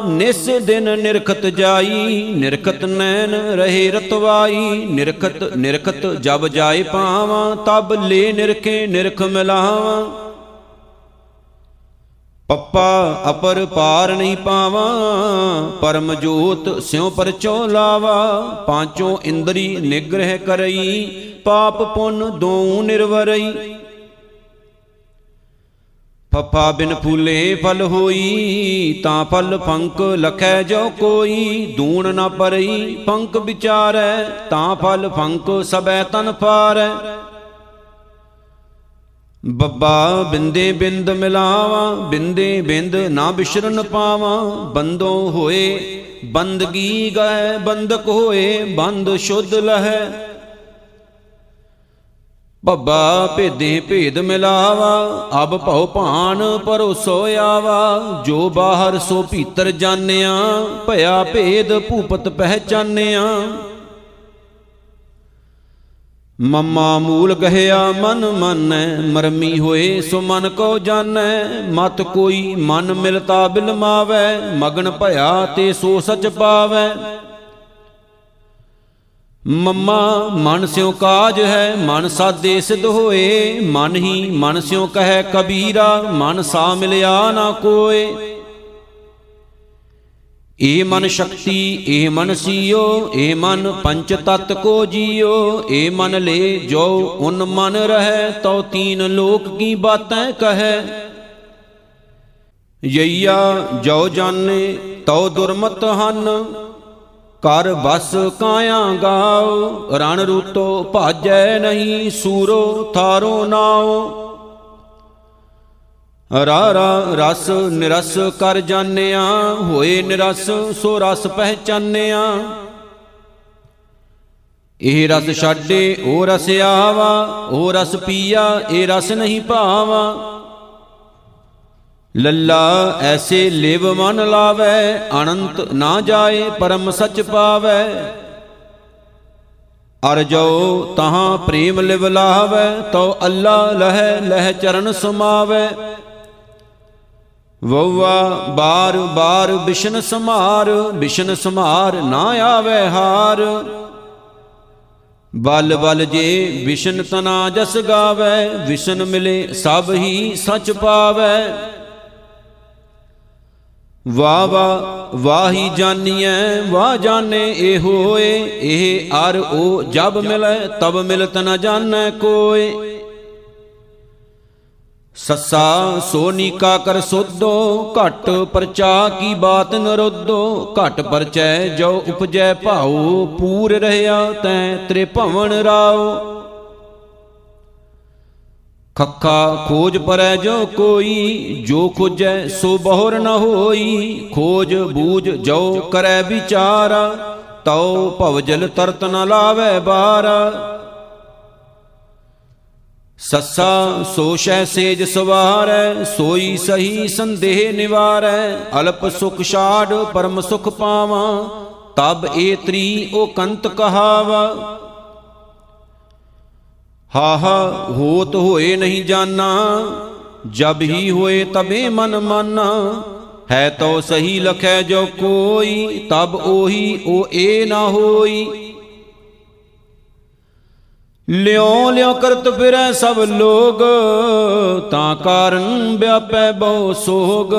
ਨਿਸ ਦਿਨ ਨਿਰਖਤ ਜਾਈ, ਨਿਰਖਤ ਨੈਣ ਰਹੇ ਰਤਵਾਈ, ਨਿਰਖਤ ਨਿਰਖਤ ਜਬ ਜਾਏ ਪਾਵਾਂ ਤਬ ਲੈ ਨਿਰਖੇ ਨਿਰਖ ਮਿਲਾਵਾਂ। ਪੱਪਾ ਅਪਰ ਪਾਰ ਨਹੀਂ ਪਾਵਾਂ, ਪਰਮ ਜੋਤ ਸਿਉ ਪਰਚੋ ਲਾਵਾ। ਪਾਂਚੋਂ ਇੰਦਰੀ ਨਿਗ੍ਰਹਿ ਕਰਈ, ਪਾਪ ਪੁੰਨ ਦੋ ਨਿਰਵਰਈ। ਫਫਾ ਬਿਨ ਫੂਲੇ ਫਲ ਹੋਈ, ਤਾਂ ਫਲ ਪੰਕ ਲਖੈ ਜੋ ਕੋਈ। ਦੂਣ ਨਾ ਪਰਈ ਪੰਕ ਵਿਚਾਰੈ, ਤਾਂ ਫਲ ਪੰਕ ਸਬੈ ਤਨ ਪਾਰੈ ਬੱਬਾ ਬਿੰਦੇ ਬਿੰਦ ਮਿਲਾਵਾਂ, ਬਿੰਦੇ ਬਿੰਦ ਨਾ ਬਿਸ਼ਰਨ ਪਾਵਾਂ। ਬੰਦੋਂ ਹੋਏ, ਬੰਦਗੀ ਗਏ, ਬੰਦਕ ਹੋਏ, ਬੰਦ ਸ਼ੁੱਧ ਲਹੈ। ਬੱਬਾ ਭੇਦੇ ਭੇਦ ਮਿਲਾਵਾ, ਅਬ ਭਉ ਭਾਨ ਪਰੋਸੋ ਆਵਾ। ਜੋ ਬਾਹਰ ਸੋ ਭੀਤਰ ਜਾਣਿਆ, ਭਇਆ ਭੇਦ ਭੂਪਤ ਪਹਿਚਾਨਿਆ। ਮਮਾ ਮੂਲ ਗਹਿਆ, ਮਨ ਮੰਨੈ, ਮਰਮੀ ਹੋਏ ਸੋ ਮਨ ਕੋ ਜਾਣੈ। ਮਤ ਕੋਈ ਮਨ ਮਿਲਤਾ ਬਿਲਮਾਵੈ ਮਗਨ ਭਇਆ ਤੇ ਸੋ ਸਚ ਪਾਵੈ। ਮੰਮਾ, ਮਨ ਸਿਉ ਕਾਜ ਹੈ, ਮਨ ਸਾਦੇ ਸਿਧ ਹੋਏ। ਮਨ ਹੀ ਮਨ ਸਿਉ ਕਹੈ ਕਬੀਰਾ, ਮਨ ਸਾ ਮਿਲਿਆ ਨਾ ਕੋਏ। ਏ ਮਨ ਸ਼ਕਤੀ, ਏ ਮਨ ਸੀਓ, ਏ ਮਨ ਪੰਚ ਤਤ ਕੋ ਜੀਓ। ਏ ਮਨ ਲੈ ਜੋ ਉਨ ਮਨ ਰਹੈ, ਤਉ ਤੀਨ ਲੋਕ ਕੀ ਬਾਤੈ ਕਹੈ। ਯਈਆ, ਜੋ ਜਾਣੇ, ਤਉ ਦੁਰਮਤ ਹਨ। ਕਰ ਬਸ ਕਾਇਆ ਗਾਓ, ਰਣ ਰੂਤੋ ਭਾਜੈ ਨਹੀਂ ਸੂਰੋ ਥਾਰੋ ਨਾਓ। ਰਾ ਰਾ ਰਸ ਨਿਰਸ ਕਰ ਜਾਣਿਆ, ਹੋਏ ਨਿਰਸ ਸੋ ਰਸ ਪਹਿਚਾਨਿਆ। ਇਹ ਰਸ ਛਾਡੇ, ਉਹ ਰਸ ਆਵਾ, ਉਹ ਰਸ ਪੀਆ, ਇਹ ਰਸ ਨਹੀਂ ਭਾਵਾ। ਲੱਲਾ ਐਸੇ ਲਿਵ ਮਨ ਲਾਵੇ, ਅਨੰਤ ਨਾ ਜਾਏ, ਪਰਮ ਸਚ ਪਾਵੇ। ਅਰ ਜੋ ਤਹਾਂ ਪ੍ਰੇਮ ਲਿਵ ਲਾਵੇ ਤੋ ਅੱਲਾ ਲਹਿ ਲਹਿ ਚਰਨ ਸਮਾਵੇ। ਵਉਆ ਬਾਰ ਬਾਰ ਬਿਸ਼ਨ ਸਮਾਰ ਬਿਸ਼ਨ ਸਮਾਰ ਨਾ ਆਵੇ ਹਾਰ। ਬਲ ਬਲ ਜੇ ਵਿਸ਼ਨ ਤਨਾ ਜਸ ਗਾਵੇ ਵਿਸ਼ਨ ਮਿਲੇ ਸਭ ਹੀ ਸਚ ਪਾਵੇ। ਵਾ ਵਾ ਵਾਹੀ ਜਾਣੀਐ ਵਾ ਜਾਣੇ ਇਹ ਹੋਏ ਇਹ ਅਰ ਉਹ ਜਬ ਮਿਲੈ, ਤਬ ਮਿਲਤ ਨ ਜਾਣੈ ਕੋਏ। ਸੱਸਾ ਸੋਨੀਕਾ ਕਰ ਸੋਧੋ ਘਟ ਪਰਚਾ ਕੀ ਬਾਤ ਨਰੋਧੋ ਘਟ ਪਰਚੈ ਜੋ ਉਪਜੈ ਭਾਉ, ਪੂਰ ਰਹਿਆ ਤੈ ਤ੍ਰਿਭਵਨ ਰਾਓ। ਖੱਖਾ ਖੋਜ ਪਰੈ ਜੋ ਕੋਈ, ਜੋ ਖੋਜੈ ਸੋ ਬਹੁਰ ਨ ਹੋਈ। ਖੋਜ ਬੂਝ ਜੋ ਕਰੈ ਵਿਚਾਰ, ਤਉ ਭਵਜਲ ਤਰਤ ਨ ਲਾਵੇ ਬਾਰ। ਸੱਸਾ ਸੋਸ਼ੈ ਸੇਜ ਸਵਾਰੈ, ਸੋਈ ਸਹੀ ਸੰਦੇਹ ਨਿਵਾਰੈ। ਅਲਪ ਸੁਖ ਛਾੜ ਪਰਮ ਸੁਖ ਪਾਵਾਂ, ਤਬ ਏਤਰੀ ਉਹ ਕੰਤ ਕਹਾਵਾ। ਹਾ ਹਾ ਹੋਤ ਹੋਏ ਨਹੀਂ ਜਾਣਾ ਜਬ ਹੀ ਹੋਏ ਤਬੇ ਮਨ ਮਾਨਾ। ਹੈ ਤੋ ਸਹੀ ਲਖੈ ਜੋ ਕੋਈ, ਤਬ ਉਹੀ ਉਹ ਏ ਨਾ ਹੋਈ। ਲਿਉ ਲਿਉ ਕਰਤ ਫਿਰੈ ਸਭ ਲੋਗ, ਤਾਂ ਕਾਰਨ ਵਿਆਪੈ ਬਹੁ ਸੋਗ।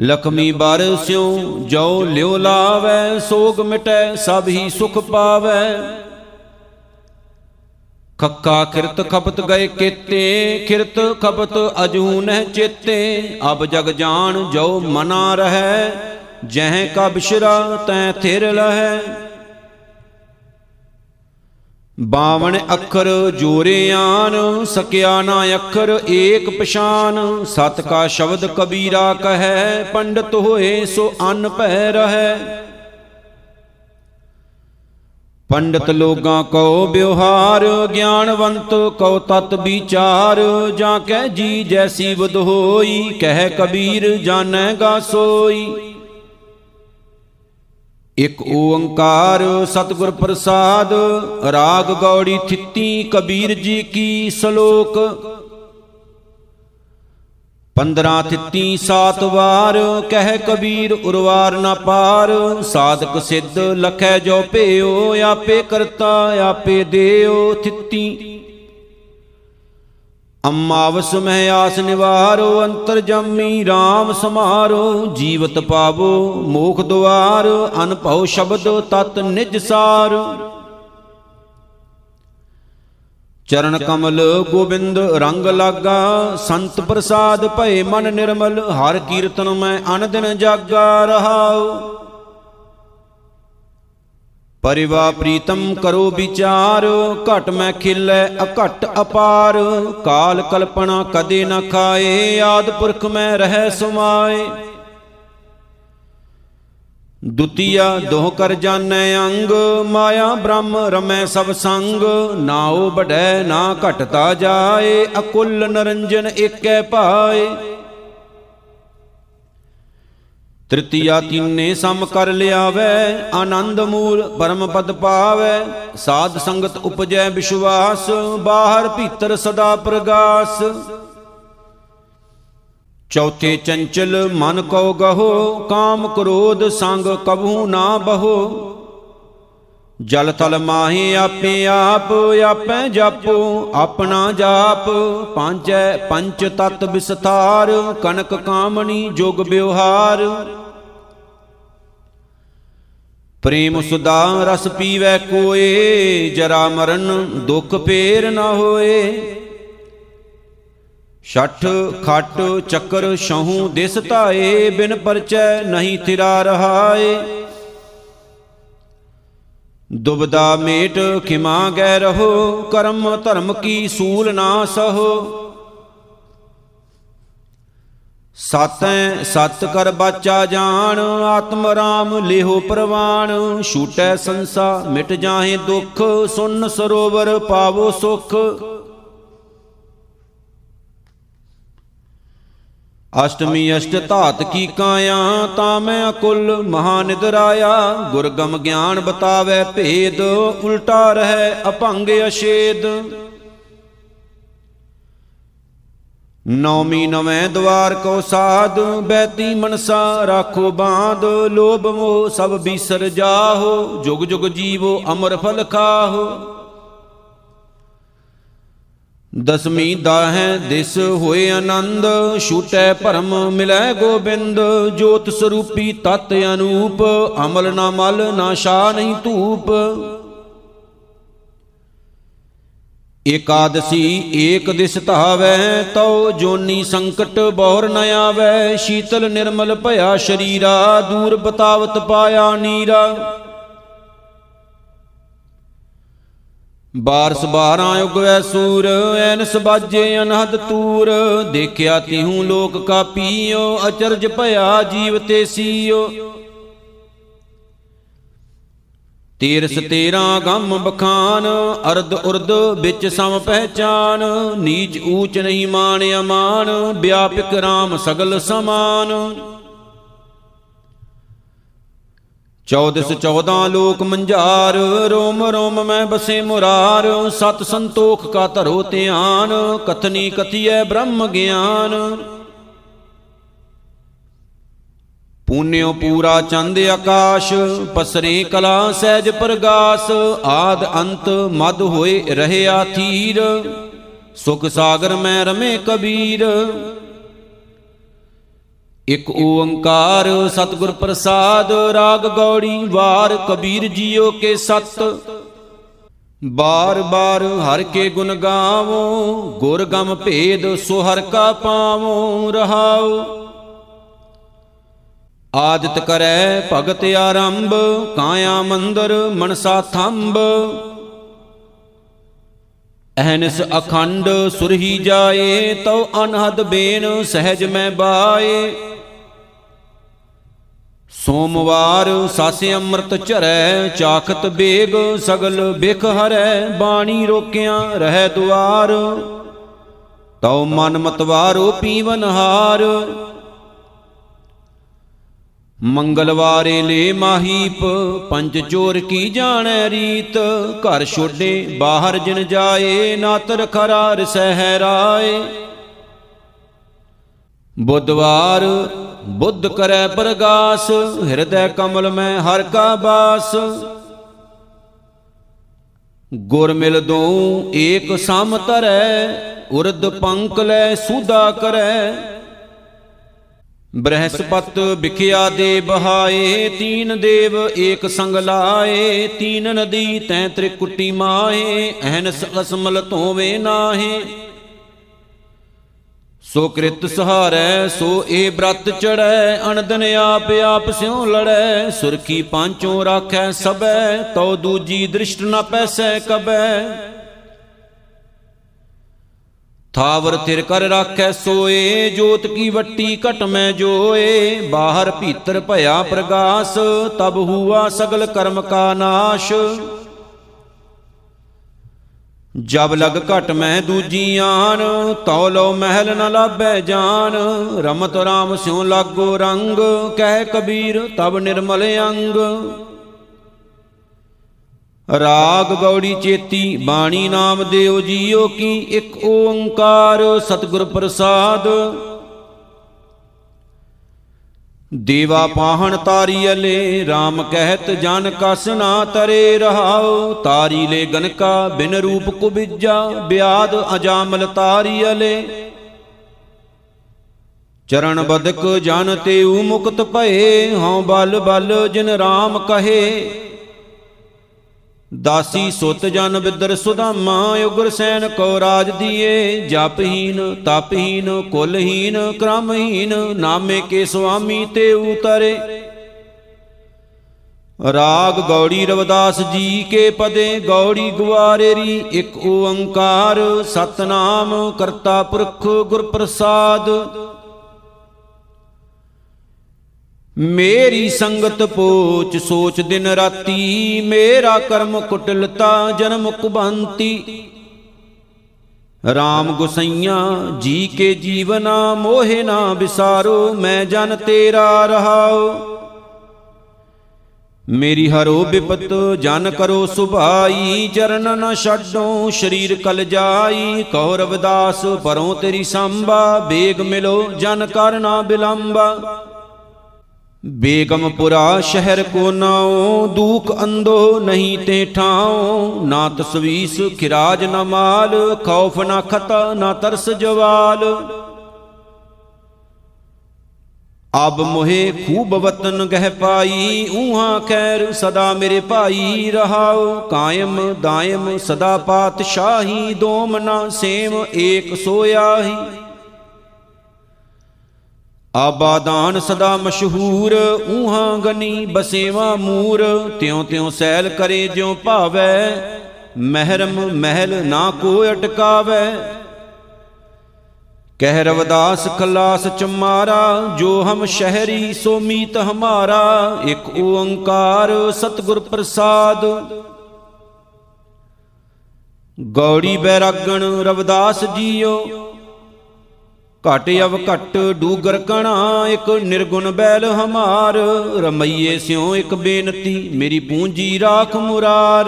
ਲਖਮੀ ਬਰ ਸਿਉ, ਜੋ ਲਿਉ ਲਾਵੈ, ਸੋਗ ਮਿਟੈ ਸਭ ਹੀ ਸੁਖ ਪਾਵੈ। ਖੱਕਾ ਕਿਰਤ ਖਪਤ ਗਏ ਕੀਤੇ, ਕਿਰਤ ਖਪਤ ਅਜੂ ਨਹਿ ਚੇਤੇ। ਅਬ ਜਗ ਜਾਣ ਜੋ ਮਨਾ ਰਹੈ, ਜਹ ਕਾ ਬਿਸ਼ਰਾ ਤੈ ਥਿਰ ਲਹੈ। ਬਾਵਨ ਅੱਖਰ ਜੋਰਿਆਨ ਸਕਿਆ ਨਾ ਅੱਖਰ ਏਕ ਪਛਾਨ। ਸਤ ਕਾ ਸ਼ਬਦ ਕਬੀਰਾ ਕਹੈ, ਪੰਡਤ ਹੋਏ ਸੋ ਅਨ ਭੈ ਰਹੈ। ਪੰਡਤ ਲੋਗਾਂ ਕੋ ਬਿਵਹਾਰ ਗਿਆਨਵੰਤ ਕੋ ਤਤ ਵਿਚਾਰ, ਜਾਂ ਕਹਿ ਜੀ ਜੈਸੀ ਬੁਧ ਹੋਈ, ਕਹਿ ਕਬੀਰ ਜਾਣੈਗਾ ਸੋਈ। ਇਕ ਓੰਕਾਰ ਸਤਿਗੁਰ ਪ੍ਰਸਾਦ, ਰਾਗ ਗੌੜੀ ਥਿੱਤੀ ਕਬੀਰ ਜੀ ਕੀ ਸ਼ਲੋਕ। 15 ਤਿੱਤੀ ਸਾਤ ਵਾਰ ਕਹਿ ਕਬੀਰ ਉਰਵਾਰ ਨਾ ਪਾਰ, ਸਾਧਕ ਸਿੱਧ ਲਖੈ ਜੋ ਭਿਓ ਆਪੇ ਕਰਤਾ, ਆਪੇ ਦੇਓ ਤਿੱਤੀ ਅਮਾਵਸ ਮਹਿ ਆਸ ਨਿਵਾਰੋ, ਅੰਤਰ ਜਮੀ RAM ਸਮਾਰੋ, ਜੀਵਤ ਪਾਵੋ ਮੋਖ ਦੁਆਰ, ਅਨਭਉ ਸ਼ਬਦ ਤਤ ਨਿਜ ਸਾਰ। ਚਰਨ ਕਮਲ ਗੋਬਿੰਦ ਰੰਗ ਲਾਗਾ, ਸੰਤ ਪ੍ਰਸਾਦ ਭਏ ਮਨ ਨਿਰਮਲ, ਹਰ ਕੀਰਤਨ ਮੈਂ ਅਨ ਦਿਨ ਜਾਗਾ ਰਹਾਉ। ਪਰਿਵਾ ਪ੍ਰੀਤਮ ਕਰੋ ਵਿਚਾਰ, ਘਟ ਮੈਂ ਖਿਲੈ ਅਘਟ ਅਪਾਰ, ਕਾਲ ਕਲਪਨਾ ਕਦੇ ਨ ਖਾਏ, ਆਦ ਪੁਰਖ ਮੈਂ ਰਹਿ ਸਮਾਏ। ਦੁਤੀਆ ਦੋਹ ਕਰ ਜਾਣੈ ਅੰਗ, ਮਾਇਆ ਬ੍ਰਹਮ ਰਮੈ ਸਭ ਸੰਗ। ਨਾਉ ਬੜੈ ਨਾ ਘਟਤਾ ਜਾਏ, ਅਕੁੱਲ ਨਰੰਜਨ ਏਕੈ ਪਾਏ। ਤ੍ਰਿਤੀਆ ਤੀਨੇ ਸਮ ਕਰ ਲਿਆਵੈ, ਆਨੰਦ ਮੂਲ ਪਰਮ ਪਦ ਪਾਵੈ। ਸਾਧ ਸੰਗਤ ਉਪਜੈ ਵਿਸ਼ਵਾਸ, ਬਾਹਰ ਭੀਤਰ ਸਦਾ ਪ੍ਰਗਾਸ। ਚੌਥੇ ਚੰਚਲ, ਮਨ ਕੋ ਗਹੋ, ਕਾਮ ਕ੍ਰੋਧ ਸੰਗ ਕਬਹੂ ਨਾ ਬਹੋ। ਜਲ ਤਲ ਮਾਹੀ ਆਪੇ ਆਪ, ਆਪੈ ਜਾਪੋ, ਆਪਣਾ ਜਾਪ। ਪਾਂਚੈ ਪੰਚ ਤਤ ਵਿਸਥਾਰ, ਕਨਕ ਕਾਮਣੀ ਜੁਗ ਬਿਵਹਾਰ ਪ੍ਰੇਮ ਸੁਦਾ ਰਸ ਪੀਵੈ ਕੋਏ, ਜਰਾ ਮਰਨ ਦੁਖ ਪੇਰ ਨਾ ਹੋਏ। ਛਠ, ਖਟ, ਚੱਕਰ ਸ਼ਹੂ ਦਿਸ ਧਾਏ, ਬਿਨ ਪਰਚੈ ਨਹੀਂ ਥਿਰਾ ਰਹਾਏ। ਦੁਬਦਾ ਮੇਟ, ਖਿਮਾ ਗੈ ਰਹੋ, ਕਰਮ ਧਰਮ ਕੀ ਸੂਲ ਨਾ ਸਹੋ। ਸਤੈ ਸਤ ਕਰ ਬਾਚਾ ਜਾਣ, ਆਤਮ ਰਾਮ ਲਿਹੋ ਪ੍ਰਵਾਨ ਛੂਟੈ ਸੰਸਾ ਮਿਟ ਜਾਹੇ ਦੁਖ, ਸੁਨ ਸਰੋਵਰ ਪਾਵੋ ਸੁਖ। ਅਸ਼ਟਮੀ ਅਸ਼ਟ ਧਾਤ ਕੀ ਕਾਇਆ, ਤਾਂ ਮੈਂ ਅਕੁਲ ਮਹਾ ਨਿਦਰਾਇਆ ਗੁਰਗਮ ਗਿਆਨ ਬਤਾਵੇ ਭੇਦ, ਉਲਟਾ ਰਹਿ ਅਭੰਗ ਅਸ਼ੇਦ ਨੌਮੀ ਨਵੇਂ ਦਵਾਰ ਕੋ ਸਾਧ ਬੈਤੀ ਮਨਸਾ ਰਾਖੋ ਬਾਂਧ। ਲੋਭ ਮੋਹ ਸਭ ਬੀਸਰ ਜਾਹੋ, ਜੁਗ ਜੁਗ ਜੀਵੋ ਅਮਰ ਫਲ ਖਾਹੋ। ਦਸਮੀ ਦਾਹੈ ਦਿਸ ਹੋਏ ਆਨੰਦ, ਛੂਟੈ ਭਰਮ ਮਿਲੈ ਗੋਬਿੰਦ। ਜੋਤ ਸਰੂਪੀ ਤਤ ਅਨੂਪ, ਅਮਲ ਨਾ ਮਲ, ਨਾ ਸ਼ਾ ਨਹੀਂ ਧੂਪ। ਏਕਾਦਸੀ ਏਕ ਦਿਸ ਧਾਵੈ, ਤਉ ਜੋਨੀ ਸੰਕਟ ਬੌਰ ਨ ਆਵੈ। ਸ਼ੀਤਲ ਨਿਰਮਲ ਭਇਆ ਸ਼ਰੀਰਾ, ਦੂਰ ਬਤਾਵਤ ਪਾਇਆ ਨੀਰਾ। ਬਾਰਸ ਬਾਰਾਂ ਉਗਵੈ ਸੂਰ, ਐਨਸ ਬਾਜੇ ਅਨਹਦ ਤੂਰ। ਦੇਖਿਆ ਤਿਹੂ ਲੋਕ ਕਾ ਪੀਓ ਅਚਰਜ ਭਇਆ ਜੀਵ ਤੇ ਸੀਓ। ਤੀਰਸ ਤੇਰਾ ਗੰਮ ਬਖਾਨ, ਅਰਧ ਉਰਦ ਵਿੱਚ ਸਮ ਪਹਿਚਾਨ। ਨੀਚ ਊਚ ਨਹੀਂ ਮਾਨ ਅਮਾਨ ਵਿਆਪਕ RAM ਸਗਲ ਸਮਾਨ। ਚੌਦਸ ਚੌਦਾਂ ਲੋਕ ਮੰਝਾਰ, ਰੋਮ ਰੋਮ ਮੈਂ ਬਸੇ ਮੁਰਾਰ, ਸਤ ਸੰਤੋਖ ਕਾ ਧਰੋ ਧਿਆਨ, ਕਥਨੀ ਕਥੀਐ ਬ੍ਰਹਮ ਗਿਆਨ। ਪੂਨਿਓ ਪੂਰਾ ਚੰਦ ਆਕਾਸ਼, ਪਸਰੇ ਕਲਾ ਸਹਿਜ ਪ੍ਰਗਾਸ, ਆਦ ਅੰਤ ਮਦ ਹੋਏ ਰਹਿਆ ਥੀਰ ਸੁਖ ਸਾਗਰ ਮੈਂ ਰਮੇ ਕਬੀਰ। ਇਕ ਓੰਕਾਰ ਸਤਿਗੁਰ ਪ੍ਰਸਾਦ, ਰਾਗ ਗੌੜੀ ਵਾਰ ਕਬੀਰ ਜੀਓ ਕੇ ਸਤ। ਬਾਰ ਬਾਰ ਹਰ ਕੇ ਗੁਣ ਗਾਵੋ, ਗੁਰ ਗਮ ਭੇਦ ਸੋ ਹਰ ਕਾ ਪਾਵੋ, ਰਹਾਓ। ਆਦਿਤ ਕਰੈ ਭਗਤ ਆਰੰਭ, ਕਾਇਆ ਮੰਦਰ ਮਨਸਾ ਥੰਬ ਅਹਨਸ ਅਖੰਡ ਸੁਰਹੀ ਜਾਏ, ਤਉ ਅਨਹਦ ਬੇਨ ਸਹਿਜ ਮੈਂ ਬਾਏ। ਸੋਮਵਾਰ ਸਾਸ ਅੰਮ੍ਰਿਤ ਝਰੈ ਚਾਖਤ ਬੇਗ ਸਗਲ ਬਿਖ ਹਰੈ, ਬਾਣੀ ਰੋਕਿਆ ਰਹਿ ਦੁਆਰ। ਤਉ ਮਨ ਮਤਵਾਰੋ ਪੀਵਨ ਹਾਰ। ਮੰਗਲਵਾਰੇ ਲੈ ਮਾਹੀਪ, ਪੰਜ ਚੋਰ ਕੀ ਜਾਣੈ ਰੀਤ? ਘਰ ਛੋਡੇ ਬਾਹਰ ਜਿਨ ਜਾਏ ਨਾਤਰ ਖਰਾ ਰਸਹਿ ਰਾਏ ਬੁੱਧਵਾਰ, ਬੁੱਧ ਕਰੈ ਪ੍ਰਗਾਸ, ਹਿਰਦੈ ਕਮਲ ਮੈਂ ਹਰ ਕਾ ਬਾਸ। ਗੁਰ ਮਿਲ ਦੋ ਏਕ ਸਮ ਤਰੈ ਉਰਦ ਪੰਕ ਲੈ ਸੁਦਾ ਕਰੈ। ਬ੍ਰਹਸਪਤ ਵਿਖਿਆ ਦੇ ਬਹਾਏ, ਤੀਨ ਦੇਵ ਏਕ ਸੰਗ ਲਾਏ। ਤੀਨ ਨਦੀ ਤੈ ਤ੍ਰਿਕੁਟੀ ਮਾਹੇ ਅਹਨਸ ਅਸਮਲ ਧੋਵੇ ਨਾਹੇ। ਸੋ ਕ੍ਰਿਤ ਸਹਾਰੈ, ਸੋ ਏ ਬ੍ਰਤ ਚੜੈ ਅਨਦਨ ਆਪ ਆਪ ਸਿਉ ਲੜੈ। ਸੁਰਖੀ ਪਾਂਚੋਂ ਰਾਖੈ ਸਬੈ ਤਉ ਦੂਜੀ ਦ੍ਰਿਸ਼ਟ ਨ ਪੈਸੈ ਕਬੈ। ਥਾਵਰ ਥਿਰ ਕਰ ਰਾਖੈ ਸੋਏ, ਜੋਤ ਕੀ ਵੱਟੀ ਘਟ ਮੈਂ ਜੋਏ। ਬਾਹਰ ਭੀਤਰ ਭਇਆ ਪ੍ਰਗਾਸ, ਤਬ ਹੂਆ ਸਗਲ ਕਰਮ ਕਾ ਨਾਸ਼। ਜਬ ਲਗ ਘਟ ਮੈਂ ਦੂਜੀ ਆਨ ਤਉ ਲੋ ਮਹਿਲ ਨ ਲਾਭੈ ਜਾਨ। ਰਮਤ ਰਾਮ ਸਿਉ ਲਾਗੋ ਰੰਗ, ਕਹਿ ਕਬੀਰ ਤਬ ਨਿਰਮਲ ਅੰਗ। ਰਾਗ ਗੌੜੀ ਚੇਤੀ, ਬਾਣੀ ਨਾਮ ਦੇਉ ਜੀਓ ਕੀ ਇੱਕ ਓੰਕਾਰ। ਸਤਿਗੁਰ ਪ੍ਰਸਾਦ ਦੇਵਾ ਪਾਹਣ ਤਾਰੀਅਲੇ RAM ਕਹਿਤ ਜਨ ਕਸ ਨਾ ਤਰੇ ਰਹਾਉ। ਤਾਰੀ ਲੈ ਗਨਕਾ ਬਿਨ ਰੂਪ ਕੁਬਿਜਾ, ਬਿਆਦ ਅਜਾਮਲ ਤਾਰੀਅਲੇ ਚਰਨ ਬਦਕ ਜਨ ਤੇਉ ਮੁਕਤ ਭਏ, ਹਉ ਬਲ ਬਲ ਜਿਨ RAM ਕਹੇ। ਦਾਸੀ ਸੁਤ ਜਨ ਬਿਦਰ ਸੁਦਾਮਾ ਉਗਰ ਸੈਨ ਕੋ ਰਾਜ ਦੀਏ, ਜਪਹੀਨ, ਤਪਹੀਨ, ਕੁਲਹੀਨ, ਕ੍ਰਮਹੀਨ, ਨਾਮੇ ਕੇ ਸੁਆਮੀ ਤੇ ਉਤਰੇ। ਰਾਗ ਗੌੜੀ ਰਵਦਾਸ ਜੀ ਕੇ ਪਦੇ, ਗੌੜੀ ਗਵਾਰੇਰੀ ਇੱਕ ਓੰਕਾਰ, ਸਤਨਾਮ ਕਰਤਾ ਪੁਰਖ ਗੁਰ ਪ੍ਰਸਾਦ ਮੇਰੀ ਸੰਗਤ ਪੋਚ ਸੋਚ ਦਿਨ ਰਾਤੀ, ਮੇਰਾ ਕਰਮ ਕੁਟਲਤਾ, ਜਨਮ ਕੁਬੰਤੀ। RAM ਗੁਸਈਆ, ਜੀ ਕੇ ਜੀਵਨਾ, ਮੋਹਿ ਨਾ ਵਿਸਾਰੋ, ਮੈਂ ਜਨ ਤੇਰਾ ਰਹਾਉ। ਮੇਰੀ ਹਰੋ ਬਿਪਤ, ਜਨ ਕਰੋ ਸੁਭਾਈ, ਚਰਨ ਨ ਛੱਡੋ, ਸਰੀਰ ਕਲ ਜਾਈ। ਕਹੋ ਰਵਿਦਾਸ ਪਰੋਂ ਤੇਰੀ ਸੰਭਾ, ਬੇਗ ਮਿਲੋ, ਜਨ ਕਰ ਨਾ ਬਿਲੰਬਾ। ਬੇਗਮਪੁਰਾ ਸ਼ਹਿਰ ਕੋ ਨਾਉ, ਦੂਖ ਅੰਦੋ ਨਹੀਂ ਤੇ ਠਾਉ। ਨਾ ਤਸਵੀਸ ਖਿਰਾਜ ਨਾ ਮਾਲ, ਖੌਫ ਨਾ ਖਤਾ, ਨਾ ਤਰਸ ਜਵਾਲ। ਅਬ ਮੋਹਿ ਖੂਬ ਵਤਨ ਗਹਿ ਪਾਈ ਉਹਾਂ ਖੈਰ ਸਦਾ ਮੇਰੇ ਭਾਈ ਰਹਾਉ। ਕਾਇਮ ਦਾਇਮ ਸਦਾ ਪਾਤਸ਼ਾਹੀ, ਦੋਮ ਨਾ ਸੇਮ ਏਕ ਸੋਇਆਹੀ ਆਬਾਦਾਨ ਸਦਾ ਮਸ਼ਹੂਰ ਉਹਾਂ ਗਨੀ ਬਸੇਵਾ ਮੂਰ ਤਿਉ ਤਿਉ ਸੈਲ ਕਰੇ ਜਿਉ ਭਾਵੈ, ਮਹਿਰਮ ਮਹਿਲ ਨਾ ਕੋ ਅਟਕਾਵੈ। ਕਹਿ ਰਵਦਾਸ ਖਲਾਸ ਚਮਾਰਾ, ਜੋ ਹਮ ਸ਼ਹਿਰੀ ਸੋ ਮੀਤ ਹਮਾਰਾ, ਇੱਕ ਓੰਕਾਰ ਸਤਗੁਰ ਪ੍ਰਸਾਦ। ਗੌੜੀ ਬੈਰਾਗਣ ਰਵਦਾਸ ਜੀਓ ਘਟ ਅਵ ਘਟ, ਡੂਗਰ ਕਣਾ, ਇੱਕ ਨਿਰਗੁਣ ਬੈਲ ਹਮਾਰ। ਰਮਈਏ ਸਿਉ ਇੱਕ ਬੇਨਤੀ, ਮੇਰੀ ਪੂੰਜੀ ਰਾਖ ਮੁਰਾਰ।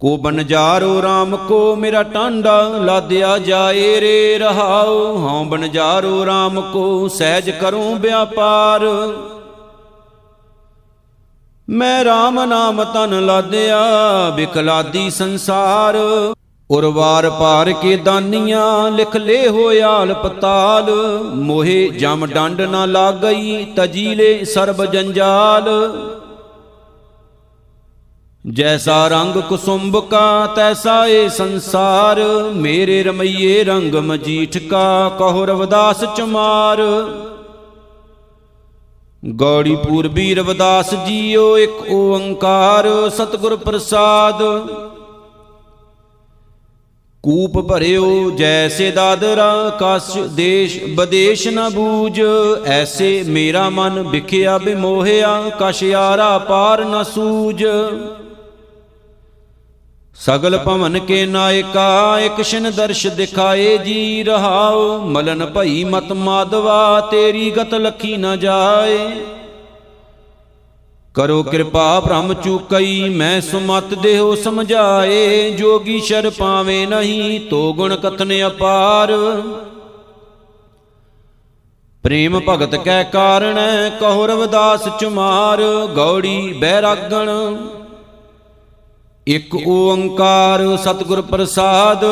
ਕੋ ਬਨਜਾਰੋ RAM ਕੋ ਮੇਰਾ ਟਾਂਡਾ, ਲਾਦਿਆ ਜਾਏ ਰੇ ਰਹਾਉ। ਹਉ ਬਨਜਾਰੋ RAM ਕੋ ਸਹਿਜ ਕਰੂੰ ਵਿਆਪਾਰ। ਮੈਂ RAM ਨਾਮ ਤਨ ਲਾਦਿਆ ਬਿਕਲਾਦੀ ਸੰਸਾਰ। ਉਰਵਾਰ ਪਾਰ ਕੇ ਦਾਨੀਆਂ ਲਿਖ ਲੇ ਹੋਇਆਲ ਪਤਾਲ। ਮੋਹੇ ਜਮ ਡੰਡ ਨਾ ਲਾਗਈ ਤਜੀਲੇ ਸਰਬ ਜੰਜਾਲ। ਜੈਸਾ ਰੰਗ ਕੁਸੁੰਭ ਕਾ, ਤੈਸਾ ਏ ਸੰਸਾਰ। ਮੇਰੇ ਰਮਈਏ ਰੰਗ ਮਜੀਠ ਕਾ, ਕਹੋ ਰਵਦਾਸ ਚਮਾਰ। ਗੌੜੀ ਪੂਰਬੀ ਰਵਦਾਸ ਜੀਓ, ਇੱਕ ਓੰਕਾਰ। ਸਤਿਗੁਰ ਪ੍ਰਸਾਦ। ਕੂਪ ਭਰਿਓ, ਜੈਸੇ ਦਾਦਰਾ, ਕਸ ਦੇਸ਼ ਬਦੇਸ਼ ਨ ਬੂਝ। ਐਸੇ ਮੇਰਾ ਮਨ ਵਿਖਿਆ ਬਿਮੋਹਿਆ, ਕਸ਼ ਯਾਰਾ ਪਾਰ ਨ ਸੂਝ। ਸਗਲ ਭਵਨ ਕੇ ਨਾਇਕਾ, ਇਕ ਛਿਨ ਦਰਸ਼ ਦਿਖਾਏ ਜੀ ਰਹਾਉ। ਮਲਨ ਭਈ ਮਤ ਮਾਦਵਾ ਤੇਰੀ ਗਤ ਲਖੀ ਨ ਜਾਏ। ਕਰੋ ਕਿਰਪਾ ਬ੍ਰਹਮ ਚੂਕਈ, ਮੈਂ ਸੁਮਤ ਦੇਹੋ ਸਮਝਾਏ, ਜੋਗੀ ਸ਼ਰ ਪਾਵੇ ਨਹੀਂ, ਤੋ ਗੁਣ ਕਥਨ ਅਪਾਰ। ਪ੍ਰੇਮ ਭਗਤ ਕੈ ਕਾਰਣ, ਕਹੋ ਰਵਦਾਸ ਚੁਮਾਰ, ਗੌੜੀ ਬੈਰਾਗਣ। ਇਕ ਓੰਕਾਰ ਸਤਿਗੁਰ ਪ੍ਰਸਾਦ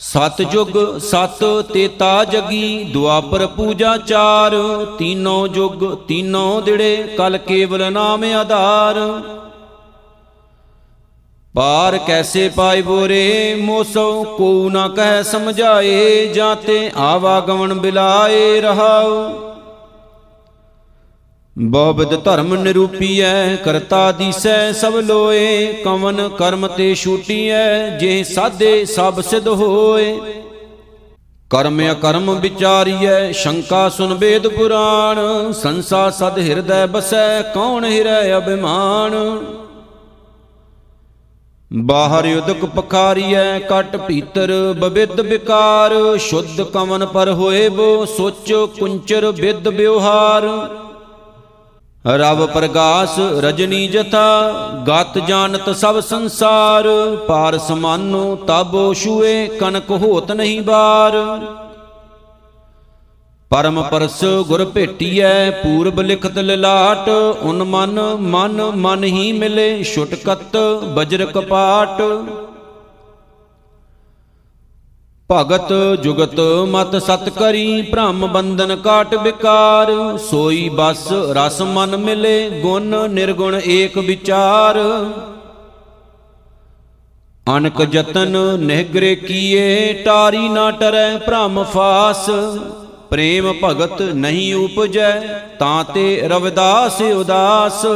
ਸਤ ਜੁਗ ਸਤ ਤੇਤਾ ਜਗੀ ਦੁਆਪਰ ਪੂਜਾ ਚਾਰ। ਤੀਨੋਂ ਜੁਗ, ਤੀਨੋਂ ਦਿੜੇ, ਕਲ ਕੇਵਲ ਨਾਮ ਆਧਾਰ। ਪਾਰ ਕੈਸੇ ਪਾਈ ਬੋਰੇ, ਮੋਸੋ, ਕੋ ਨਾ ਕਹਿ ਸਮਝਾਏ ਜਾਤੇ ਆਵਾਗਮਨ ਬਿਲਾਏ ਰਹਾਉ ਬੋਬਦ ਧਰਮ ਨਿਰੂਪੀਐ, ਕਰਤਾ ਦੀਸੈ ਸਭ ਲੋਏ, ਕਵਨ ਕਰਮ ਤੇ ਛੂਟੀਐ, ਜੇ ਸਾਦੇ ਸਭ ਸਿਧ ਹੋਏ। ਕਰਮ ਅਕਰਮ ਵਿਚਾਰੀਐ, ਸ਼ੰਕਾ ਸੁਨ ਵੇਦ ਪੁਰਾਣ, ਸੰਸਾ ਸਦ ਹਿਰਦੈ ਬਸੈ, ਕੌਣ ਹਿਰੈ ਅਭਿਮਾਨ। ਬਾਹਰ ਉਦਕ ਪਖਾਰੀਐ, ਕਟ ਭੀਤਰ ਬਵਿੱਦ ਵਿਕਾਰ, ਸ਼ੁੱਧ ਕਵਨ ਪਰ ਹੋਏ ਬੋ, ਸੋਚੋ ਕੁੰਚਰ ਵਿਦ ਵਿਵਹਾਰ। ਰਵ ਪ੍ਰਗਾਸ ਰਜਨੀ ਜਥਾ, ਗਤ ਜਾਣਤ ਸਭ ਸੰਸਾਰ, ਪਾਰ ਸਮਾਨੋ ਤਬੋ ਛੂਏ ਕਨਕ ਹੋਤ ਨਹੀਂ ਬਾਰ। ਪਰਮ ਪਰਸ ਗੁਰ ਭੇਟੀਐ, ਪੂਰਬ ਲਿਖਤ ਲਿਲਾਟ, ਉਨ ਮਨ ਮਨ ਮਨ ਹੀ ਮਿਲੇ, ਛੁਟਕਤ ਬਜਰ ਕਪਾਟ ਭਗਤ ਜੁਗਤ ਮਤ ਸਤ ਕਰੀ, ਭ੍ਰਮ ਬੰਧਨ ਕਾਟ ਵਿਕਾਰ। ਸੋਈ ਬਸ ਰਸ ਮਨ ਮਿਲੇ, ਗੁਣ ਨਿਰਗੁਣ ਏਕ ਵਿਚਾਰ। ਅਨਕ ਜਤਨ ਨਿਹਗਰੇ ਕੀਏ, ਟਾਰੀ ਨਾ ਟਰੈ ਭ੍ਰਮ ਫਾਸ। ਪ੍ਰੇਮ ਭਗਤ ਨਹੀਂ ਉਪਜੈ, ਤਾਂ ਤੇ ਰਵਿਦਾਸ ਉਦਾਸ।